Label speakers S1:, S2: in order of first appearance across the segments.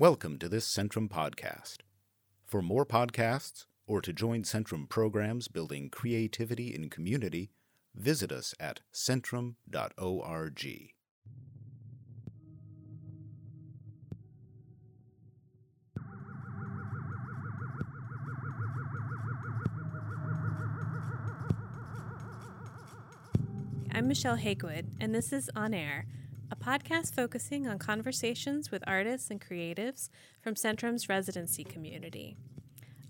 S1: Welcome to this Centrum podcast. For more podcasts or to join Centrum programs building creativity in community, visit us at centrum.org.
S2: I'm Michelle Hakewood, and this is On Air, a podcast focusing on conversations with artists and creatives from Centrum's residency community.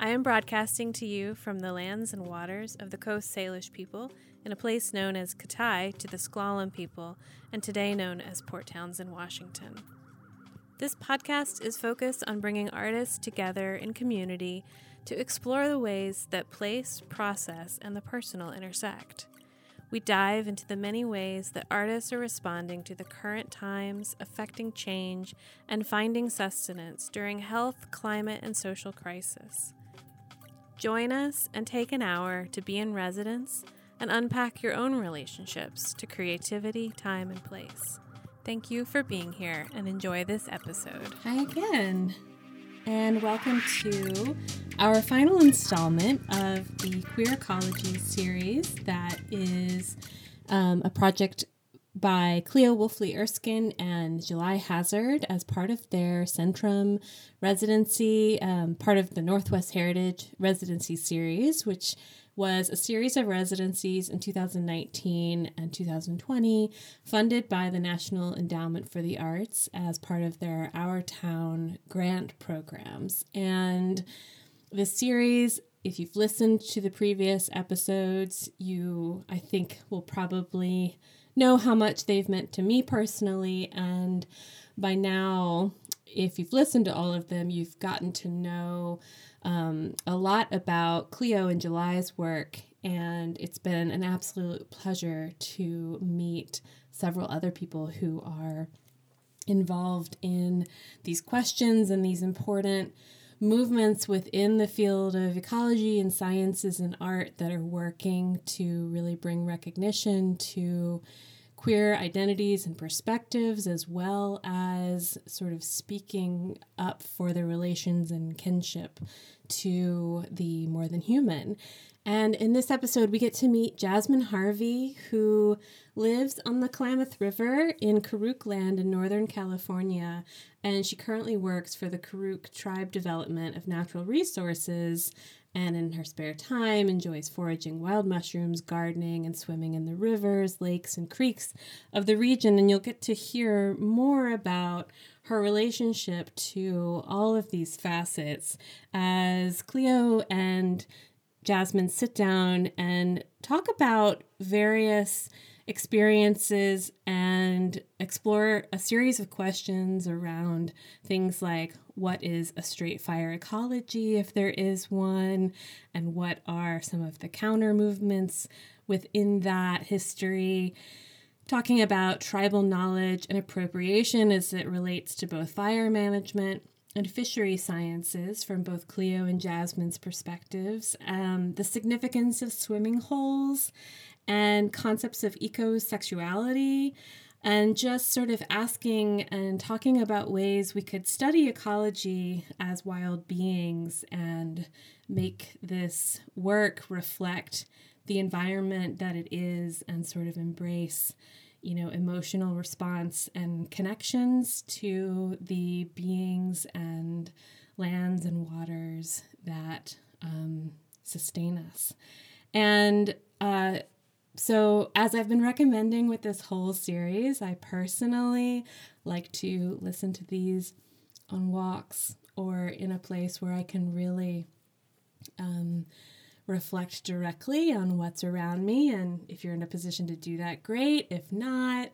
S2: I am broadcasting to you from the lands and waters of the Coast Salish people in a place known as Katai to the S'Klallam people, and today known as Port Townsend, Washington. This podcast is focused on bringing artists together in community to explore the ways that place, process, and the personal intersect. We dive into the many ways that artists are responding to the current times, affecting change, and finding sustenance during health, climate, and social crisis. Join us and take an hour to be in residence and unpack your own relationships to creativity, time, and place. Thank you for being here and enjoy this episode.
S3: Hi again, and welcome to our final installment of the Queer Ecology series that is um, a project by Cleo Woelfle Erskine and July Hazard as part of their Centrum residency, um, part of the Northwest Heritage residency series, which was a series of residencies in 2019 and 2020 funded by the National Endowment for the Arts as part of their Our Town grant programs. And this series, if you've listened to the previous episodes, you, I think, will probably know how much they've meant to me personally. And by now, if you've listened to all of them, you've gotten to know um, a lot about Cleo and July's work, and it's been an absolute pleasure to meet several other people who are involved in these questions and these important movements within the field of ecology and sciences and art that are working to really bring recognition to queer identities and perspectives, as well as sort of speaking up for the relations and kinship to the more than human. And in this episode, we get to meet Jasmine Harvey, who lives on the Klamath River in Karuk Land in Northern California. And she currently works for the Karuk Tribe Department of Natural Resources and in her spare time enjoys foraging wild mushrooms, gardening, and swimming in the rivers, lakes, and creeks of the region. And you'll get to hear more about her relationship to all of these facets as Cleo and Jasmine sit down and talk about various experiences and explore a series of questions around things like what is a straight fire ecology, if there is one, and what are some of the counter movements within that history. Talking about tribal knowledge and appropriation as it relates to both fire management and fishery sciences from both Cleo and Jasmine's perspectives, um, the significance of swimming holes and concepts of ecosexuality and just sort of asking and talking about ways we could study ecology as wild beings and make this work reflect the environment that it is and sort of embrace you know emotional response and connections to the beings and lands and waters that um, sustain us. And uh, so, as I've been recommending with this whole series, I personally like to listen to these on walks or in a place where I can really um, reflect directly on what's around me. And if you're in a position to do that, great. If not,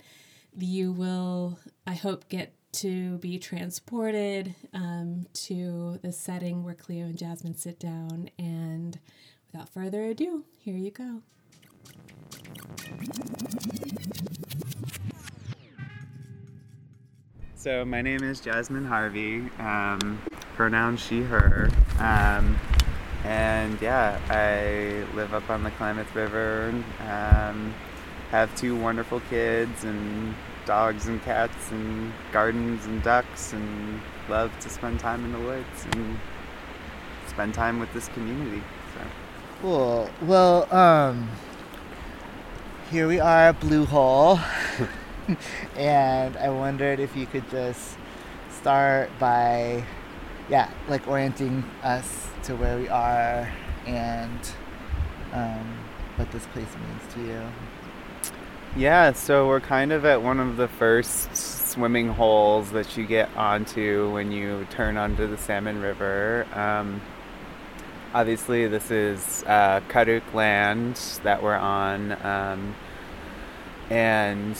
S3: you will, I hope, get to be transported um, to the setting where Cleo and Jasmine sit down. And without further ado, here you go.
S4: So my name is Jasmine Harvey, um, pronoun she, her. Um, and yeah, I live up on the Klamath River, um, have two wonderful kids, and dogs and cats and gardens and ducks and love to spend time in the woods and spend time with this community. So.
S5: Cool. Well, um, here we are, at Blue Hole, and I wondered if you could just start by, yeah, like orienting us to where we are and um, what this place means to you.
S4: Yeah, so we're kind of at one of the first swimming holes that you get onto when you turn onto the Salmon River. Um, obviously, this is uh, Karuk land that we're on, um, and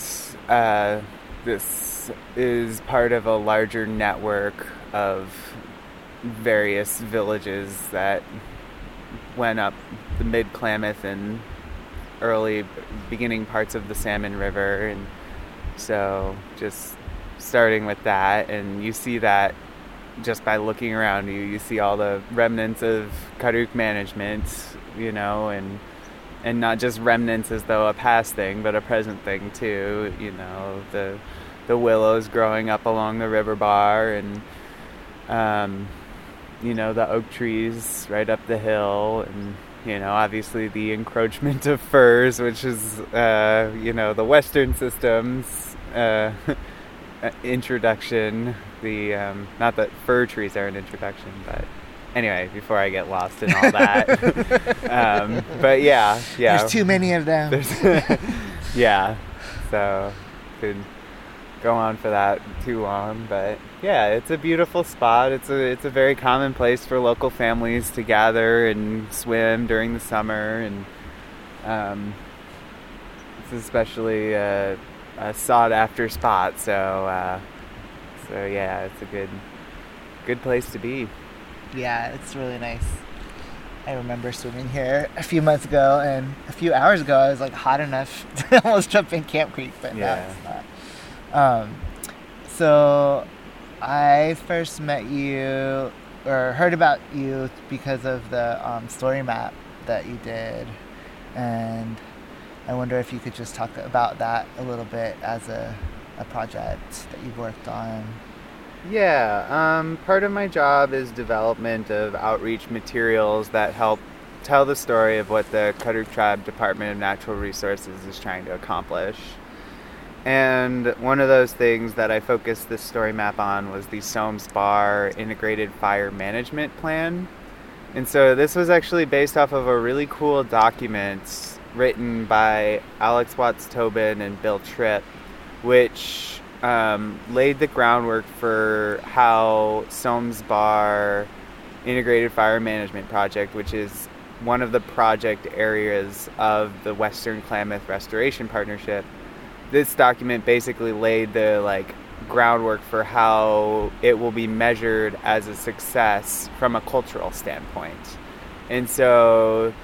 S4: uh, this is part of a larger network of various villages that went up the mid Klamath and early beginning parts of the Salmon River, and so just starting with that, and you see that just by looking around you, you see all the remnants of Karuk management, you know, and and not just remnants as though a past thing, but a present thing too. You know, the the willows growing up along the river bar, and um, you know the oak trees right up the hill, and you know obviously the encroachment of firs, which is uh, you know the Western systems. Uh, introduction the um, not that fir trees are an introduction but anyway before i get lost in all that. Um, but yeah yeah.
S5: There's too many of them.
S4: yeah so could go on for that too long but yeah it's a beautiful spot. It's a it's a very common place for local families to gather and swim during the summer and um, it's especially a, a sought after spot so uh, so yeah it's a good good place to be
S5: Yeah, it's really nice. I remember swimming here a few months ago, and a few hours ago, I was like hot enough to almost jump in Camp Creek, but
S4: Yeah.
S5: it's not. Um, so I first met you or heard about you because of the um, story map that you did, and I wonder if you could just talk about that a little bit as a, a project that you've worked on.
S4: Yeah, um, part of my job is development of outreach materials that help tell the story of what the Karuk Tribe Department of Natural Resources is trying to accomplish. And one of those things that I focused this story map on was the Somes Bar Integrated Fire Management Plan. And so this was actually based off of a really cool document written by Alex Watts Tobin and Bill Tripp, which um, laid the groundwork for how Somes Bar Integrated Fire Management Project, which is one of the project areas of the Western Klamath Restoration Partnership. This document basically laid the like groundwork for how it will be measured as a success from a cultural standpoint. And so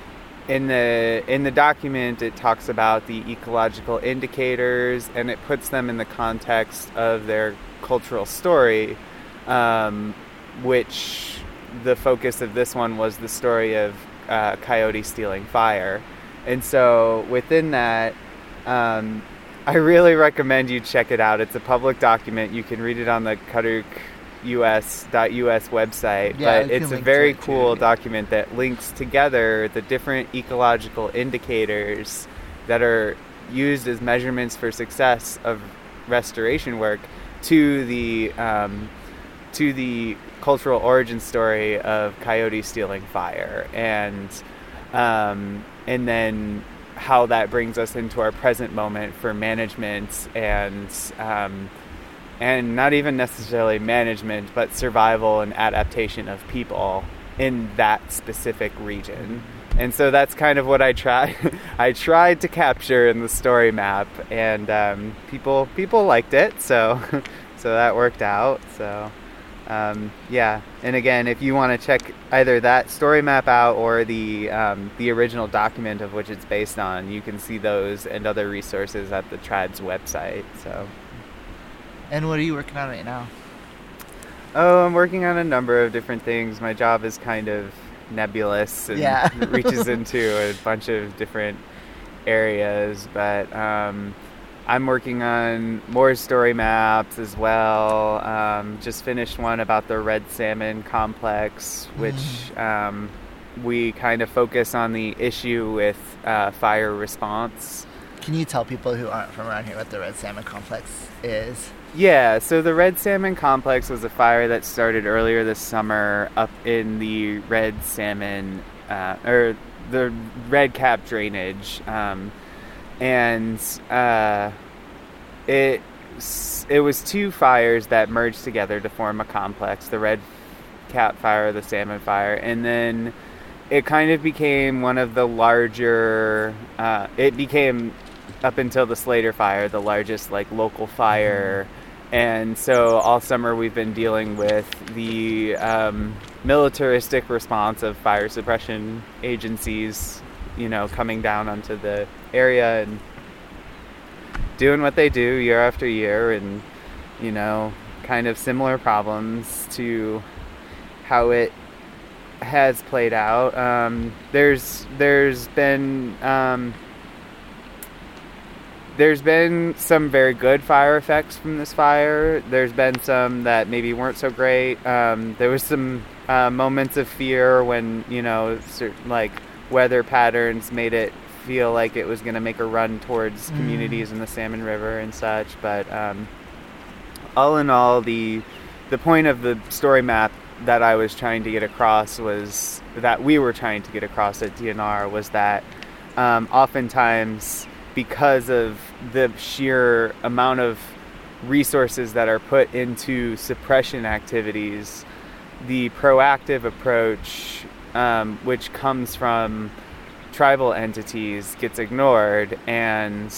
S4: in the in the document it talks about the ecological indicators and it puts them in the context of their cultural story um, which the focus of this one was the story of uh, coyote stealing fire. And so within that um, i really recommend you check it out. It's a public document. You can read it on the karuk us.us website
S5: Yeah,
S4: but it's a very
S5: it, too.
S4: cool document that links together the different ecological indicators that are used as measurements for success of restoration work to the um, to the cultural origin story of coyote stealing fire and um, and then how that brings us into our present moment for management and um, and not even necessarily management, but survival and adaptation of people in that specific region. And so that's kind of what I try. I tried to capture in the story map, and um, people people liked it, so so that worked out. So um, yeah, and again, if you want to check either that story map out or the um, the original document of which it's based on, you can see those and other resources at the tribe's website. So.
S5: And what are you working on right now?
S4: Oh, I'm working on a number of different things. My job is kind of nebulous and
S5: Yeah.
S4: reaches into a bunch of different areas, but um, I'm working on more story maps as well. Um, just finished one about the red salmon complex, which um, we kind of focus on the issue with uh, fire response.
S5: Can you tell people who aren't from around here what the Red Salmon Complex is?
S4: Yeah, so the Red Salmon Complex was a fire that started earlier this summer up in the Red Salmon, uh, or the Red Cap drainage. Um, and uh, it, it was two fires that merged together to form a complex the Red Cap fire, the Salmon fire. And then it kind of became one of the larger, uh, it became up until the Slater fire, the largest like local fire. And so all summer we've been dealing with the um, militaristic response of fire suppression agencies, you know, coming down onto the area and doing what they do year after year, and you know, kind of similar problems to how it has played out. Um, there's there's been um, there's been some very good fire effects from this fire. There's been some that maybe weren't so great. Um, there was some uh, moments of fear when you know certain, like weather patterns made it feel like it was going to make a run towards
S5: Mm.
S4: communities in the Salmon River and such. But um, all in all, the the point of the story map that I was trying to get across was that we were trying to get across at DNR was that um, oftentimes because of the sheer amount of resources that are put into suppression activities, the proactive approach, um, which comes from tribal entities, gets ignored, and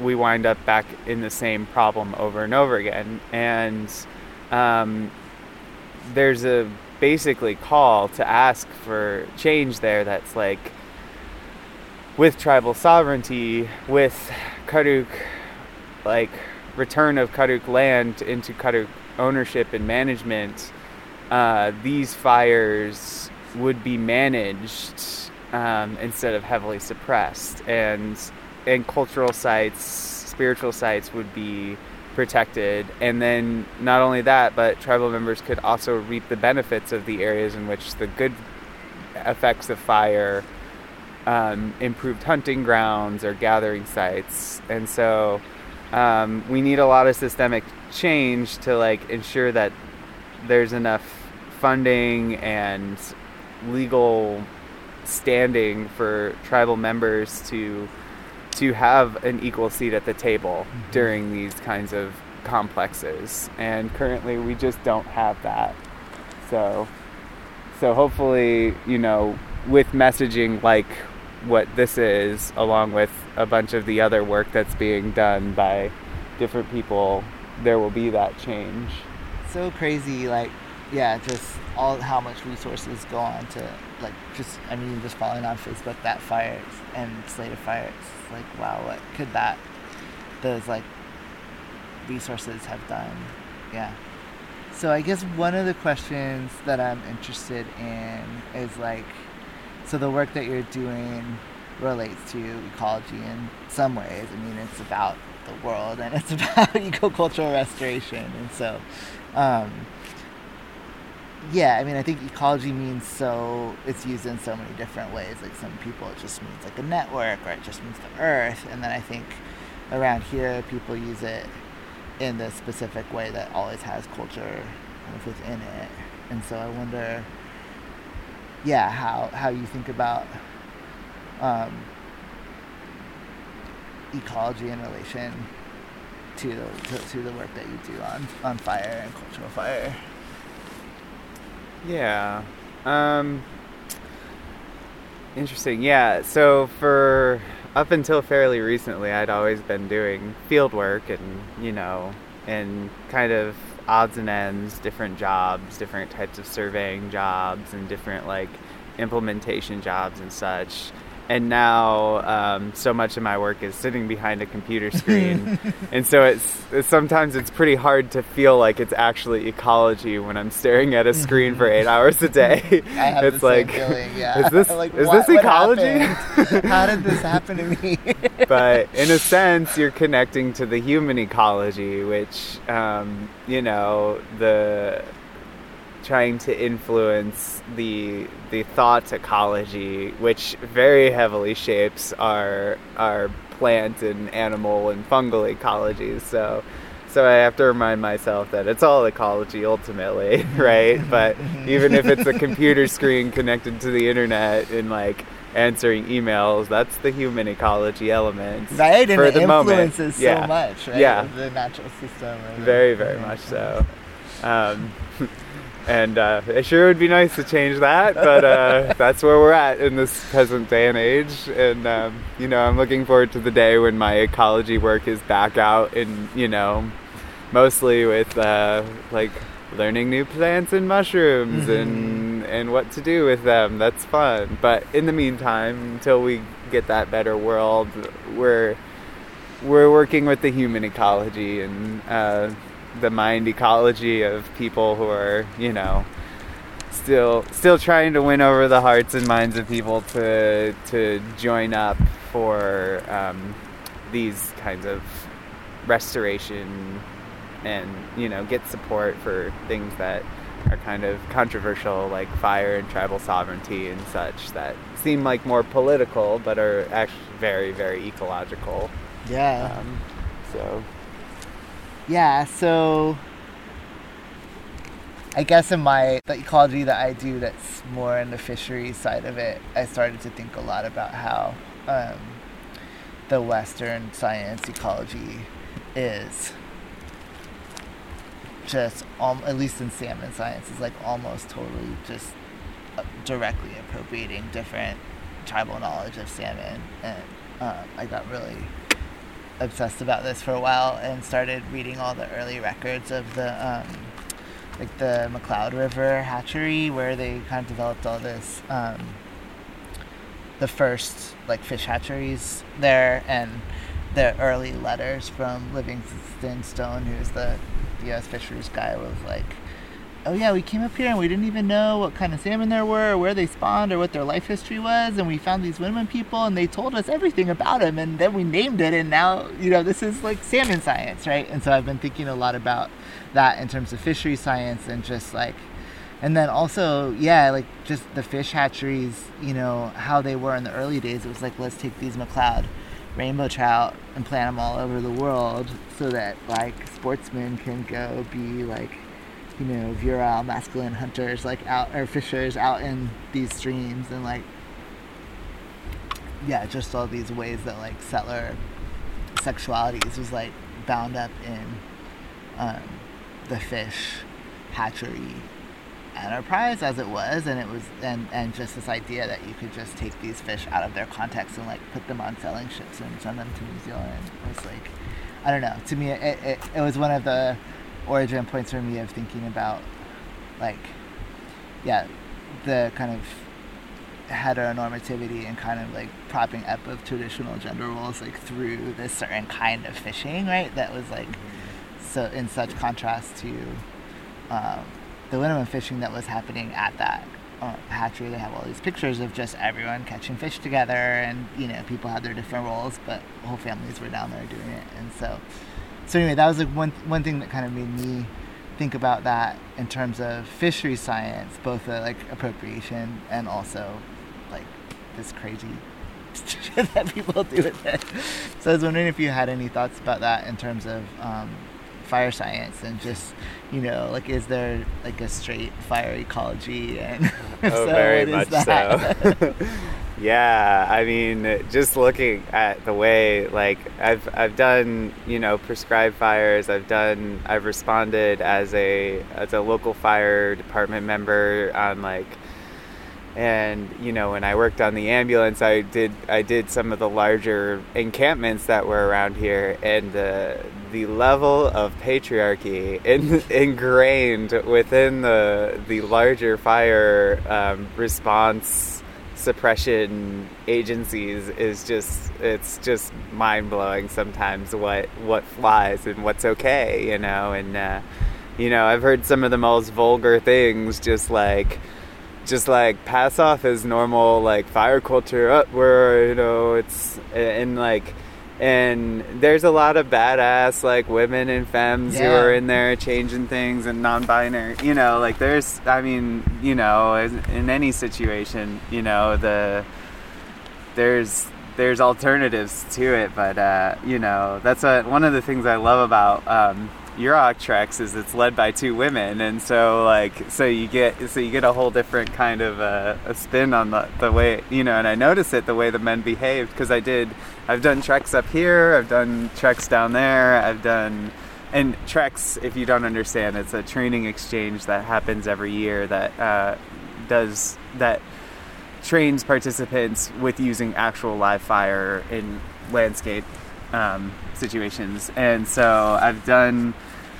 S4: we wind up back in the same problem over and over again. And um, there's a basically call to ask for change there that's like with tribal sovereignty, with Karuk, like return of Karuk land into Karuk ownership and management, uh, these fires would be managed um, instead of heavily suppressed, and and cultural sites, spiritual sites would be protected, and then not only that, but tribal members could also reap the benefits of the areas in which the good effects of fire um, improved hunting grounds or gathering sites, and so um, we need a lot of systemic change to like ensure that there's enough funding and legal standing for tribal members to to have an equal seat at the table during these kinds of complexes. And currently we just don't have that. So so hopefully you know with messaging like what this is along with a bunch of the other work that's being done by different people there will be that change
S5: So crazy, like, yeah, just all how much resources go on to, like, just, I mean, just following on Facebook that fire and Slater fire. It's like, wow, what could that, those, like, resources have done? Yeah. So I guess one of the questions that I'm interested in is like, so the work that you're doing relates to ecology in some ways. I mean, it's about the world and it's about ecocultural restoration, and so, um, yeah. I mean, I think ecology means so. It's used in so many different ways. Like some people, it just means like a network, or it just means the earth. And then I think around here, people use it in the specific way that always has culture within it. And so I wonder, yeah, how how you think about um, ecology in relation to, to to the work that you do on on fire and cultural fire.
S4: Yeah. Um, interesting. Yeah. So for up until fairly recently, I'd always been doing field work and you know, and kind of odds and ends, different jobs, different types of surveying jobs, and different like implementation jobs and such. And now um, so much of my work is sitting behind a computer screen, and so it's, it's, sometimes it's pretty hard to feel like it's actually ecology when I'm staring at a screen for eight hours a day.
S5: I have
S4: it's like,
S5: feeling, yeah.
S4: is this
S5: like,
S4: is
S5: what-
S4: this ecology?
S5: How did this happen to me?
S4: but in a sense, you're connecting to the human ecology, which um, you know the trying to influence the the thought ecology, which very heavily shapes our our plant and animal and fungal ecologies. So. So I have to remind myself that it's all ecology ultimately, right? but even if it's a computer screen connected to the internet and like answering emails, that's the human ecology element.
S5: right, and
S4: for
S5: it
S4: the moment.
S5: influences so
S4: Yeah.
S5: much, right?
S4: Yeah.
S5: The natural system.
S4: Very, very much so. Um, and uh, it sure would be nice to change that, but uh, that's where we're at in this present day and age. And um, you know, I'm looking forward to the day when my ecology work is back out, and you know, mostly with uh, like learning new plants and mushrooms and and what to do with them. That's fun. But in the meantime, until we get that better world, we're we're working with the human ecology and uh, the mind ecology of people who are, you know, still still trying to win over the hearts and minds of people to to join up for um, these kinds of restoration and you know get support for things that are kind of controversial like fire and tribal sovereignty and such that seem like more political but are actually very very ecological
S5: Yeah.
S4: um, so
S5: Yeah, so I guess in my the ecology that I do that's more in the fisheries side of it, I started to think a lot about how um, the Western science ecology is just at least in salmon science is like almost totally just uh, directly appropriating different tribal knowledge of salmon and um, I got really obsessed about this for a while and started reading all the early records of the um, like the McCloud River hatchery where they kind of developed all this um, the first like fish hatcheries there and the early letters from Livingston Stone who's the U.S. fisheries guy was like oh yeah, we came up here and we didn't even know what kind of salmon there were, or where they spawned, or what their life history was, and we found these Winman people, and they told us everything about them, and then we named it, and now you know this is like salmon science, right? And so I've been thinking a lot about that in terms of fishery science and just like. And then also, yeah, like just the fish hatcheries, you know, how they were in the early days. It was like, let's take these McCloud rainbow trout and plant them all over the world so that like sportsmen can go be like you know, virile masculine hunters like out or fishers out in these streams and like yeah, just all these ways that like settler sexualities was like bound up in um, the fish hatchery enterprise as it was and it was and and just this idea that you could just take these fish out of their context and like put them on sailing ships and send them to New Zealand. Was like I don't know. To me it, it, it was one of the origin points for me of thinking about like yeah the kind of heteronormativity and kind of like propping up of traditional gender roles like through this certain kind of fishing right? That was like so in such contrast to um, the Winnemem fishing that was happening at that uh, hatchery. They have all these pictures of just everyone catching fish together and you know people had their different roles but whole families were down there doing it. And so so anyway, that was like one one thing that kind of made me think about that in terms of fishery science, both uh, like appropriation and also like this crazy shit that people do with it. So I was wondering if you had any thoughts about that in terms of um, fire science and just you know like is there like a straight fire ecology and
S4: oh,
S5: so,
S4: very
S5: what is
S4: much
S5: that?
S4: so. yeah, I mean, just looking at the way, like, I've I've done, you know, prescribed fires. I've done, I've responded as a as a local fire department member on like, and you know, when I worked on the ambulance, I did I did some of the larger encampments that were around here, and the the level of patriarchy in, ingrained within the the larger fire um, response suppression agencies is just it's just mind blowing sometimes what what flies and what's okay, you know, and uh, you know I've heard some of the most vulgar things, just like just like pass off as normal like fire culture up where you know it's and like and there's a lot of badass like women and femmes who are in there changing things and non-binary you know like there's i mean you know in, in any situation you know the there's there's alternatives to it but uh you know that's one of the things i love about um Yurok TREX is it's led by two women, and so like so you get so you get a whole different kind of uh, a spin on the, the way you know, and I notice it the way the men behaved because I did I've done TREX up here, I've done TREX down there, I've done and TREX if you don't understand it's a training exchange that happens every year that uh, does that trains participants with using actual live fire in landscape um, situations and so i've done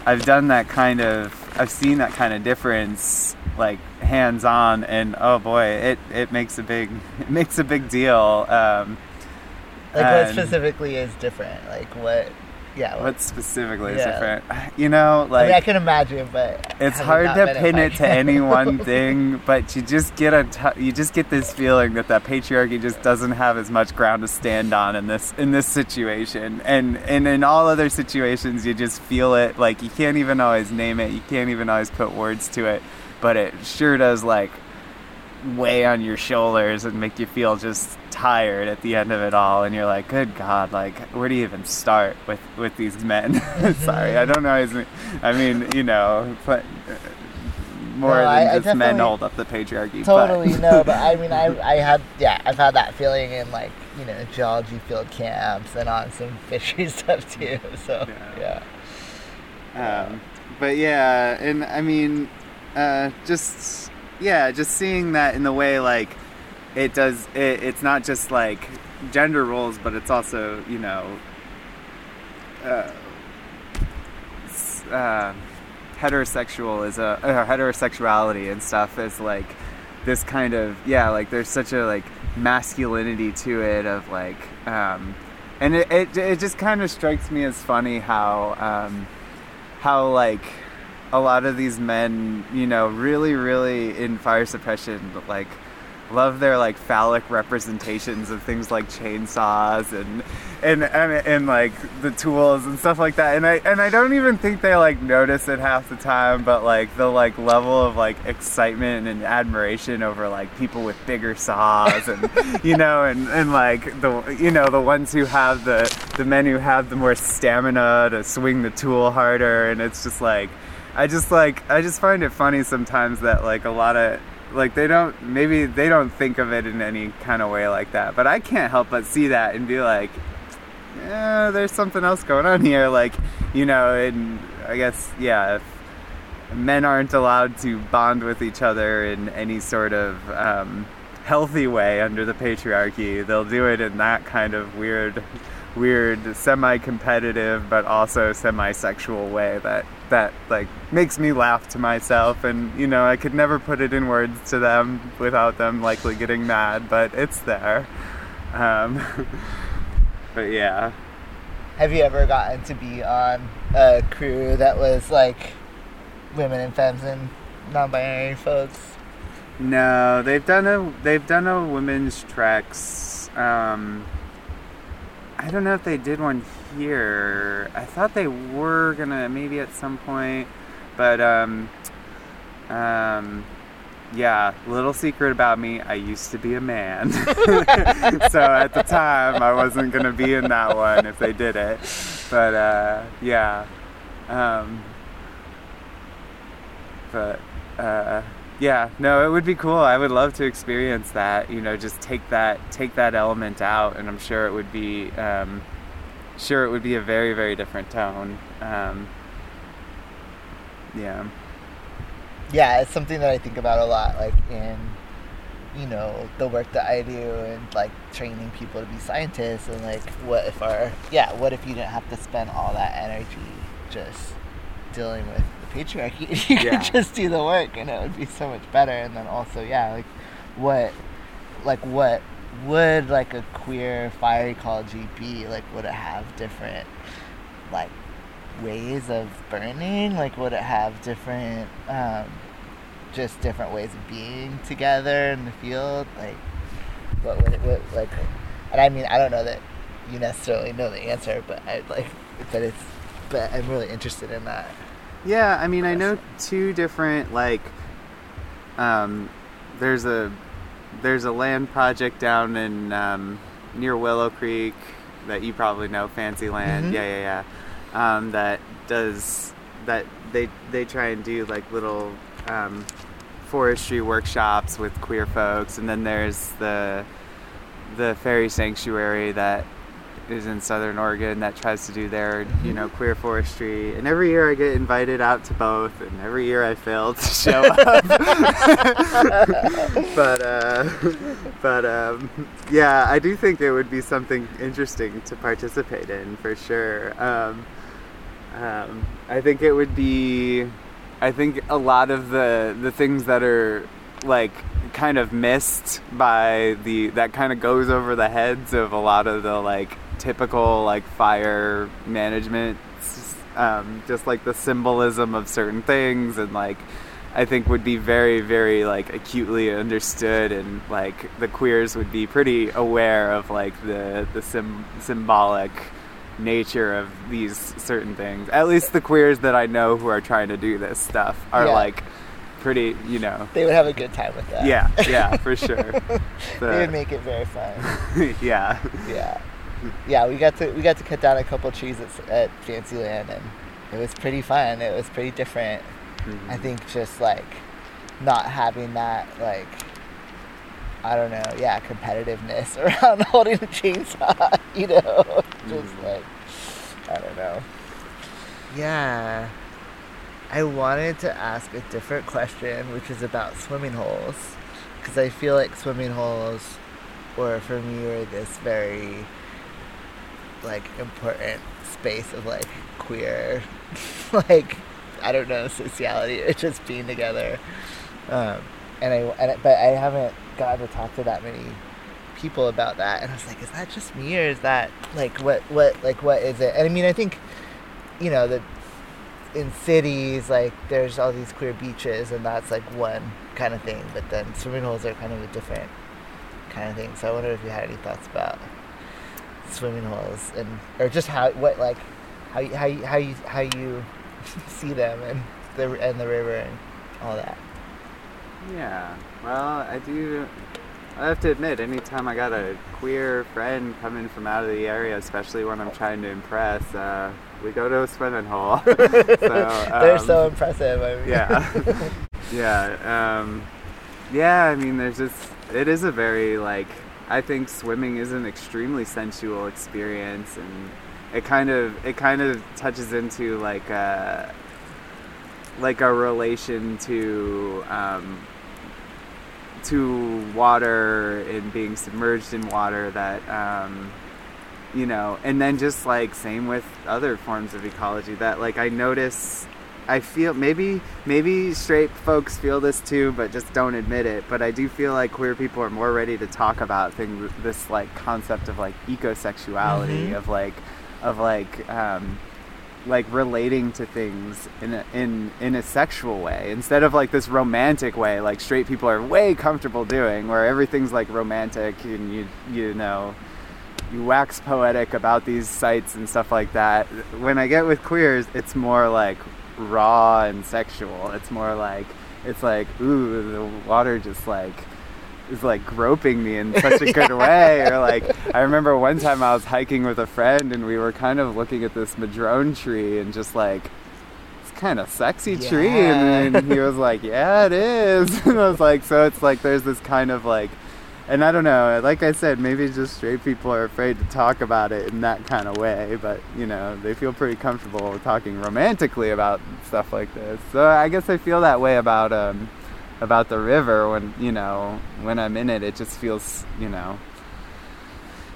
S4: i've done that kind of i've seen that kind of difference like hands on and oh boy it, it makes a big it makes a big deal um,
S5: Like what specifically is different? Like what? Yeah. What,
S4: what specifically is
S5: Yeah.
S4: different you know
S5: I
S4: like
S5: mean, I can imagine, but
S4: it's hard to pin it to any one thing, but you just get a t- you just get this feeling that that patriarchy just doesn't have as much ground to stand on in this in this situation, and and in all other situations you just feel it. Like you can't even always name it, you can't even always put words to it, but it sure does like weigh on your shoulders and make you feel just tired at the end of it all and you're like good god like where do you even start with with these men sorry i don't know i mean you know but uh, more
S5: No,
S4: than
S5: I
S4: just men hold up the patriarchy
S5: Totally
S4: but,
S5: no, but I mean, I I had yeah, I've had that feeling in like you know geology field camps and on some fishery stuff too. So
S4: Yeah.
S5: yeah,
S4: um, but yeah and i mean uh, just yeah just seeing that in the way like it does it, it's not just like gender roles but it's also you know uh, uh, heterosexual is a uh, heterosexuality and stuff is like this kind of yeah like there's such a like masculinity to it of like um and it, it, it just kind of strikes me as funny how um how like a lot of these men you know really really in fire suppression like love their like phallic representations of things like chainsaws and and, and and like the tools and stuff like that. And I and I don't even think they like notice it half the time but like the like level of like excitement and admiration over like people with bigger saws and you know and and like the you know the ones who have the the men who have the more stamina to swing the tool harder. And it's just like I just like I just find it funny sometimes that like a lot of like they don't maybe they don't think of it in any kind of way like that but I can't help but see that and be like yeah there's something else going on here like you know and I guess yeah if men aren't allowed to bond with each other in any sort of um, healthy way under the patriarchy they'll do it in that kind of weird weird semi-competitive but also semi-sexual way that that like makes me laugh to myself and you know I could never put it in words to them without them likely getting mad but it's there um, but yeah
S5: have you ever gotten to be on a crew that was like women and femmes and non-binary folks?
S4: No, they've done a they've done a women's TREX. Um, I don't know if they did one here. I thought they were gonna maybe at some point, but um, um, yeah. Little secret about me: I used to be a man, so at the time I wasn't gonna be in that one if they did it. But uh, yeah. Um, but uh, yeah, no, it would be cool. I would love to experience that. You know, just take that take that element out, and I'm sure it would be um, sure it would be a very very different tone. Um, yeah,
S5: Yeah, it's something that I think about a lot, like in you know the work that I do and like training people to be scientists and like what if our yeah what if you didn't have to spend all that energy just dealing with the patriarchy you
S4: Yeah.
S5: could just do the work and it would be so much better and then also yeah like what like what would like a queer fire ecology be? Like would it have different like ways of burning? Like would it have different um, just different ways of being together in the field? Like what would it what, like and I mean I don't know that you necessarily know the answer, but I like but it's but I'm really interested in that.
S4: Yeah, I mean, I know two different like. Um, there's a there's a land project down in um, near Willow Creek that you probably know, Fancy Land.
S5: Mhm.
S4: Yeah, yeah, yeah. Um, that does that. They they try and do like little um, forestry workshops with queer folks, and then there's the the fairy sanctuary that is in southern Oregon that tries to do their, you know, queer forestry. And every year I get invited out to both, and every year I fail to show up. but uh, but um, yeah, I do think it would be something interesting to participate in for sure. Um, um, I think it would be. I think a lot of the the things that are like kind of missed by the that kind of goes over the heads of a lot of the like typical like fire management um, just like the symbolism of certain things and like I think would be very very like acutely understood and like the queers would be pretty aware of like the the sim- symbolic nature of these certain things at least the queers that I know who are trying to do this stuff are
S5: Yeah.
S4: like pretty you know
S5: They would have a good time with that.
S4: yeah yeah for sure
S5: they would make it very fun.
S4: yeah
S5: yeah, yeah. We got to we got to cut down a couple trees at, at Fancyland, and it was pretty fun. It was pretty different. I think just like not having that like I don't know, yeah, competitiveness around holding a chainsaw, you know, just
S4: Mhm.
S5: like I don't know. Yeah, I wanted to ask a different question, which is about swimming holes, because I feel like swimming holes, or for me, were this very like important space of like queer, like I don't know sociality or just being together. Um, and I and it- but I haven't gotten to talk to that many people about that, and I was like, is that just me or is that like what what like what is it? And I mean, I think you know that in cities like there's all these queer beaches and that's like one kind of thing, but then swimming holes are kind of a different kind of thing. So I wonder if you had any thoughts about swimming holes and or just how what like how you, how you, how you how you see them and the and the river and all that.
S4: Yeah, well, I do. I have to admit, anytime I got a queer friend coming from out of the area, especially when I'm trying to impress, uh, we go to a swimming hole. so,
S5: They're
S4: um,
S5: so impressive. I mean.
S4: yeah, yeah, um, yeah. I mean, there's just it is a very like I think swimming is an extremely sensual experience, and it kind of it kind of touches into like a like a relation to um, to water and being submerged in water that um, you know and then just like same with other forms of ecology that like i notice i feel maybe maybe straight folks feel this too but just don't admit it but i do feel like queer people are more ready to talk about things this like concept of like ecosexuality
S5: Mhm.
S4: of like of like um like relating to things in a, in in a sexual way instead of like this romantic way like straight people are way comfortable doing where everything's like romantic and you you know you wax poetic about these sites and stuff like that when i get with queers it's more like raw and sexual. It's more like it's like ooh the water just like is like groping me in such a good way. Or like i remember one time i was hiking with a friend and we were kind of looking at this madrone tree and just like it's kind of sexy tree. And then he was like yeah it is. And i was like so it's like there's this kind of like and i don't know like i said maybe just straight people are afraid to talk about it in that kind of way but you know they feel pretty comfortable talking romantically about stuff like this. So i guess i feel that way about um about the river when you know when i'm in it it just feels you know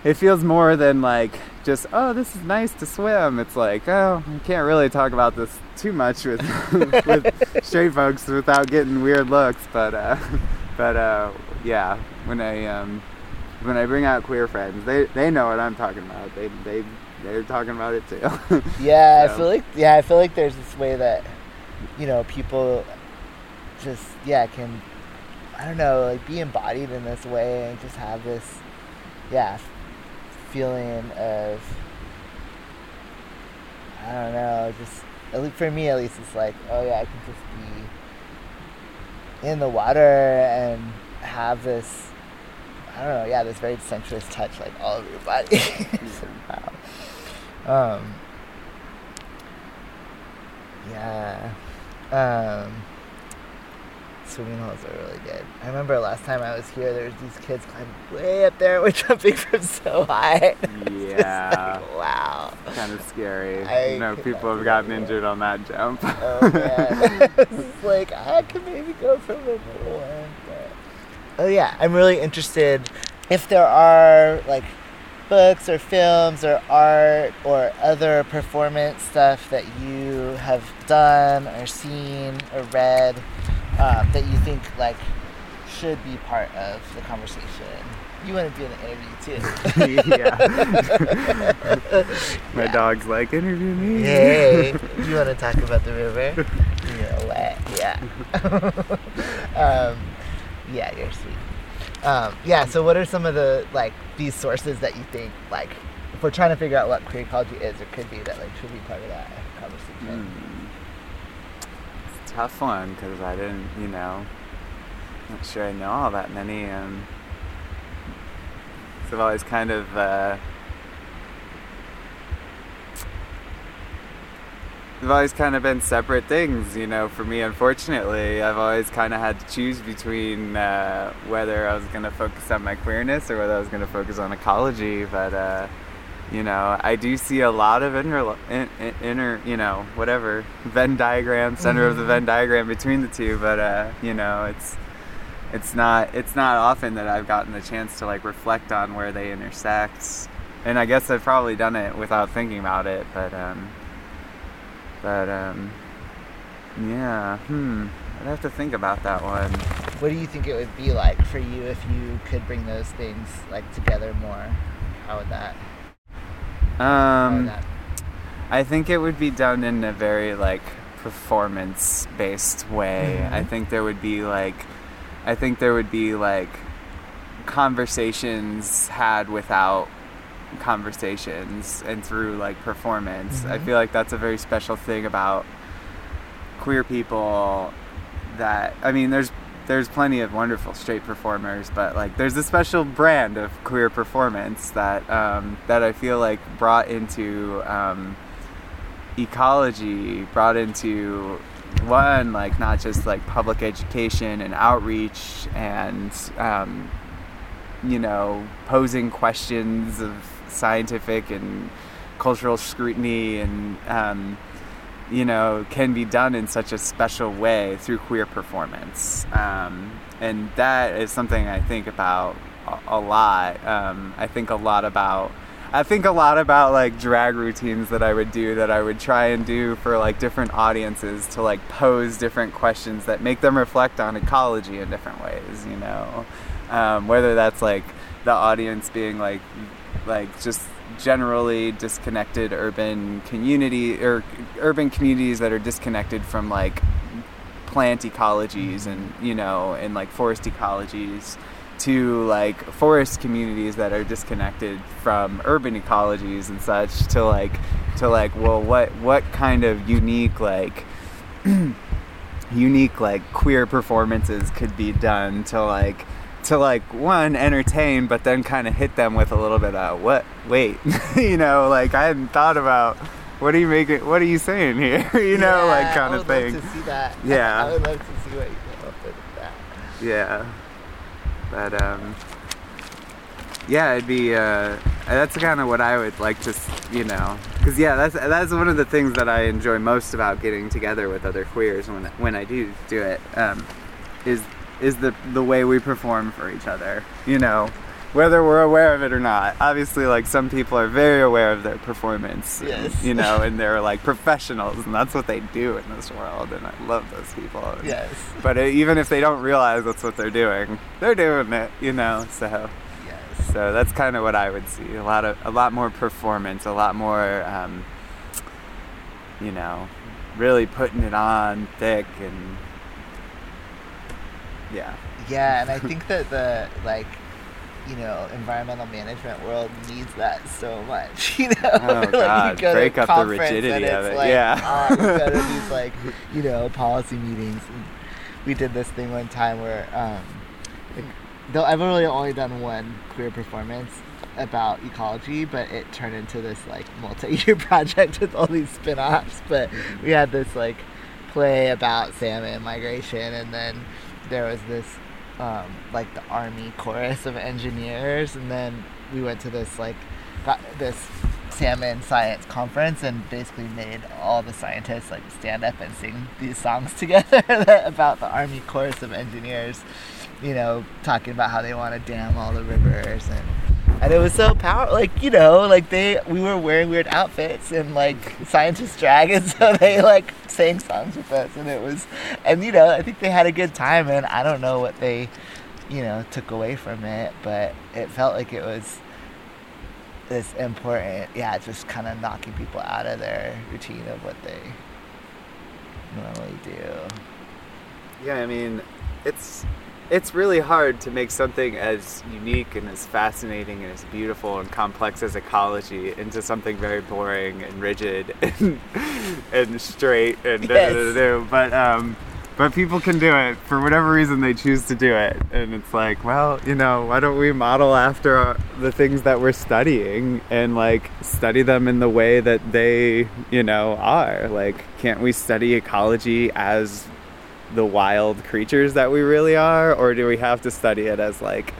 S4: it feels more than like just oh this is nice to swim. It's like oh i can't really talk about this too much with with straight folks without getting weird looks. But uh but uh, yeah, when I um, when I bring out queer friends, they they know what I'm talking about. They they they're talking about it too.
S5: Yeah, I feel like yeah, I feel like there's this way that you know people just yeah can I don't know like be embodied in this way and just have this yeah feeling of I don't know just at least for me at least it's like oh yeah I can just be in the water and have this I don't know yeah this very sensuous touch like all over your body somehow. Um, yeah. Um, swimming holes are really good. I remember last time I was here, there was these kids climbing way up there. We're jumping from so high.
S4: yeah,
S5: Like, wow.
S4: kind of scary.
S5: I
S4: you know, people have gotten injured on that jump.
S5: Oh man. it's like I could maybe go a little one, but oh yeah, I'm really interested if there are like books or films or art or other performance stuff that you have done or seen or read um, that you think like should be part of the conversation. You want to be in the interview too.
S4: yeah. My
S5: Yeah.
S4: dog's like, interview me.
S5: Hey, you want to talk about the river? You're wet, yeah. um, yeah, you're sweet. Um, yeah. So, what are some of the like these sources that you think like if we're trying to figure out what queer ecology is or could be that like should be part of that conversation?
S4: Hmm. It's a tough one because I didn't, you know, not sure I know all that many. Um, so I've always kind of uh, they've always kind of been separate things, you know. For me, unfortunately, I've always kind of had to choose between uh, whether I was going to focus on my queerness or whether I was going to focus on ecology. But uh, you know, I do see a lot of inner, in, in, inner, you know, whatever Venn diagram, center of the Venn diagram between the two. But uh, you know, it's it's not it's not often that I've gotten the chance to like reflect on where they intersect. And I guess I've probably done it without thinking about it, but um, but um, yeah, hmm, I'd have to think about that one.
S5: What do you think it would be like for you if you could bring those things like together more? How would that? Would
S4: Um,
S5: that
S4: I think it would be done in a very like performance based way. I think there would be like I think there would be like conversations had without conversations and through like performance. I
S5: Mhm.
S4: feel like that's a very special thing about queer people that I mean there's there's plenty of wonderful straight performers, but like there's a special brand of queer performance that um, that I feel like brought into um, ecology, brought into one like not just like public education and outreach and um, you know posing questions of scientific and cultural scrutiny and um, you know, can be done in such a special way through queer performance. Um, and that is something I think about a, lot. Um, I think a lot about. I think a lot about like drag routines that I would do that I would try and do for like different audiences to like pose different questions that make them reflect on ecology in different ways, you know. Um, whether that's like the audience being like like just generally disconnected urban community or urban communities that are disconnected from like plant ecologies and you know and like forest ecologies to like forest communities that are disconnected from urban ecologies and such to like to like well what what kind of unique like unique like queer performances could be done to like to like one entertain but then kind of hit them with a little bit of what wait you know like i hadn't thought about what are you making what are you saying here you know like kind of thing
S5: Love to see that.
S4: Yeah.
S5: I would love to see what you come up with that.
S4: yeah but um yeah it'd be uh that's kind of what i would like to you know because yeah that's that's one of the things that i enjoy most about getting together with other queers when when i do do it um is is the the way we perform for each other you know whether we're aware of it or not. Obviously, like some people are very aware of their performance.
S5: Yes.
S4: You know, and they're like professionals, and that's what they do in this world. And I love those people.
S5: Yes.
S4: But it, even if they don't realize that's what they're doing, they're doing it. You know, so.
S5: Yes.
S4: So that's kind of what I would see. A lot of a lot more performance, a lot more, um, you know, really putting it on thick and yeah.
S5: Yeah, and I think that the like, you know, environmental management world needs that so much. You know,
S4: Oh,
S5: Like,
S4: God,
S5: you go
S4: break
S5: a
S4: up the
S5: conference
S4: rigidity
S5: and
S4: of
S5: it's
S4: it,
S5: Like,
S4: yeah.
S5: oh, go to these like, you know, policy meetings. And we did this thing one time where, um, like, though I've really only done one queer performance about ecology, but it turned into this like multi-year project with all these spin-offs. But we had this like play about salmon migration, and then there was this um, like the army chorus of engineers, and then we went to this like got this salmon science conference and basically made all the scientists like stand up and sing these songs together about the army chorus of engineers you know talking about how they want to dam all the rivers and and it was so powerful. like you know like they we were wearing weird outfits and like scientist drag and so they like sang songs with us and it was and you know i think they had a good time and i don't know what they you know took away from it but it felt like it was this important yeah just kind of knocking people out of their routine of what they normally do
S4: Yeah, I mean, it's it's really hard to make something as unique and as fascinating and as beautiful and complex as ecology into something very boring and rigid and, and straight and da, da, da,
S5: Yes.
S4: da. but um but people can do it for whatever reason they choose to do it and it's like well you know why don't we model after our, the things that we're studying and like study them in the way that they you know are like can't we study ecology as the wild creatures that we really are or do we have to study it as like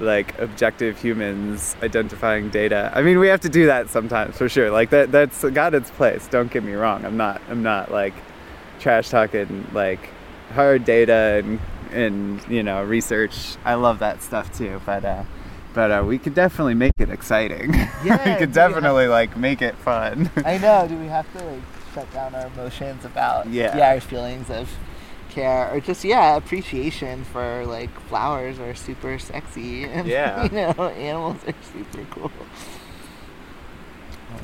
S4: like objective humans identifying data? I mean we have to do that sometimes for sure. Like that that's got its place don't get me wrong. I'm not i'm not like trash talking like hard data and and you know research. I love that stuff too but uh but uh, we could definitely make it exciting.
S5: Yeah,
S4: we could definitely like make it fun.
S5: I know. Do we have to like shut down our emotions about
S4: Yeah.
S5: our feelings of care or just yeah appreciation for like flowers are super sexy and
S4: Yeah.
S5: you know animals are super cool.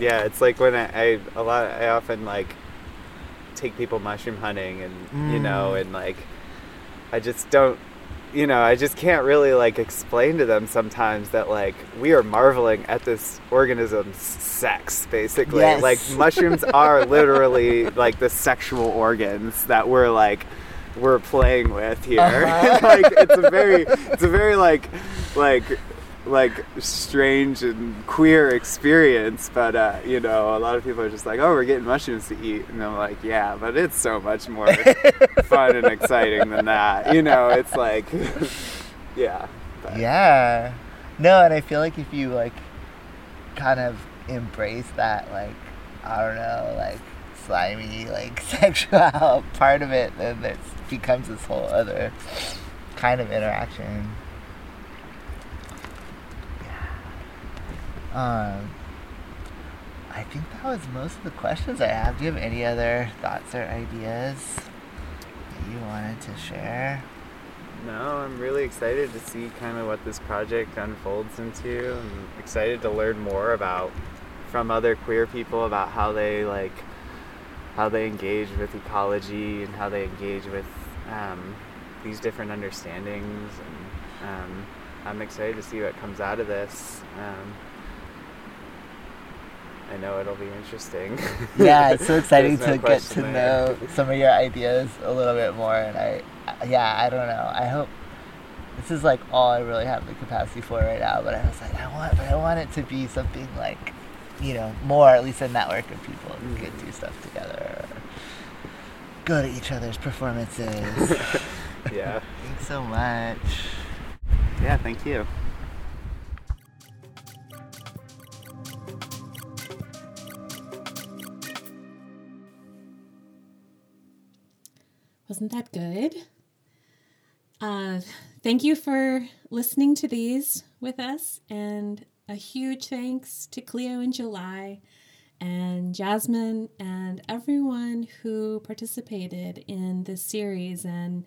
S4: Yeah, it's like when I, I a lot I often like take people mushroom hunting and you know
S5: Mm.
S4: and like I just don't you know, I just can't really like explain to them sometimes that like we are marveling at this organism's sex basically.
S5: Yes.
S4: Like mushrooms are literally like the sexual organs that we're like we're playing with here.
S5: Uh-huh.
S4: like it's a very it's a very like like like strange and queer experience but uh, you know a lot of people are just like oh we're getting mushrooms to eat and i'm like yeah but it's so much more fun and exciting than that you know it's like yeah but-
S5: Yeah. No, and I feel like if you like kind of embrace that like I don't know, like slimy, like sexual part of it, then it becomes this whole other kind of interaction. Yeah. Um I think that was most of the questions I have. Do you have any other thoughts or ideas that you wanted to share?
S4: no i'm really excited to see kind of what this project unfolds into i'm excited to learn more about from other queer people about how they like how they engage with ecology and how they engage with um, these different understandings and um, i'm excited to see what comes out of this um, i know it'll be interesting
S5: yeah, it's so exciting
S4: There's no
S5: to get to
S4: there.
S5: know some of your ideas a little bit more. And I, I- yeah, I don't know. I hope this is like all I really have the capacity for right now. But I was like, I want, but I want it to be something like, you know, more at least a network of people who can do stuff together. Go to each other's performances.
S4: yeah
S5: Thanks so much.
S4: yeah thank you
S3: Wasn't that good? Uh, thank you for listening to these with us, and a huge thanks to Cleo in July and Jasmine and everyone who participated in this series. And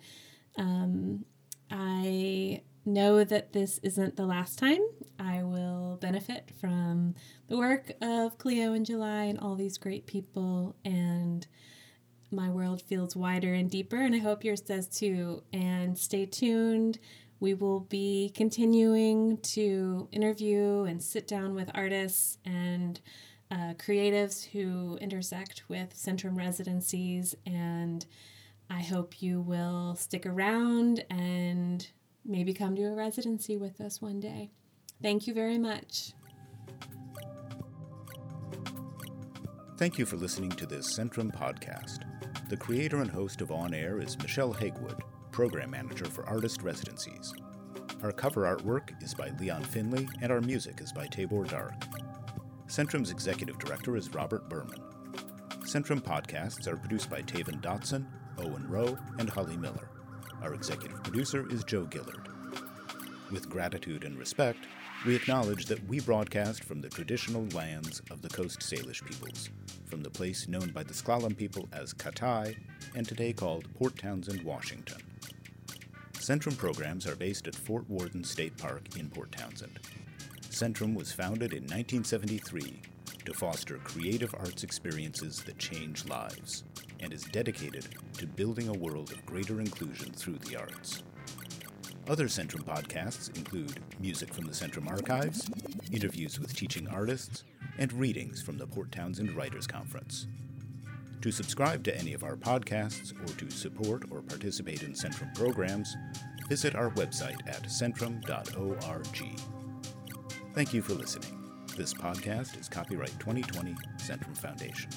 S3: um, I know that this isn't the last time I will benefit from the work of Cleo in July and all these great people. And my world feels wider and deeper, and I hope yours does too. And stay tuned. We will be continuing to interview and sit down with artists and uh, creatives who intersect with Centrum residencies. And I hope you will stick around and maybe come to a residency with us one day. Thank you very much.
S1: Thank you for listening to this Centrum podcast. The creator and host of On Air is Michelle Hagewood, Program Manager for Artist Residencies. Our cover artwork is by Leon Finley, and our music is by Tabor Dark. Centrum's executive director is Robert Birman. Centrum podcasts are produced by Taven Dotson, Owen Rowe, and Holly Miller. Our executive producer is Joe Gillard. With gratitude and respect, we acknowledge that we broadcast from the traditional lands of the Coast Salish peoples, from the place known by the S'Klallam people as Katai, and today called Port Townsend, Washington. Centrum programs are based at Fort Worden State Park in Port Townsend. Centrum was founded in 1973 to foster creative arts experiences that change lives and is dedicated to building a world of greater inclusion through the arts. Other Centrum podcasts include music from the Centrum archives, interviews with teaching artists, and readings from the Port Townsend Writers Conference. To subscribe to any of our podcasts or to support or participate in Centrum programs, visit our website at centrum.org. Thank you for listening. This podcast is copyright 2020 Centrum Foundation.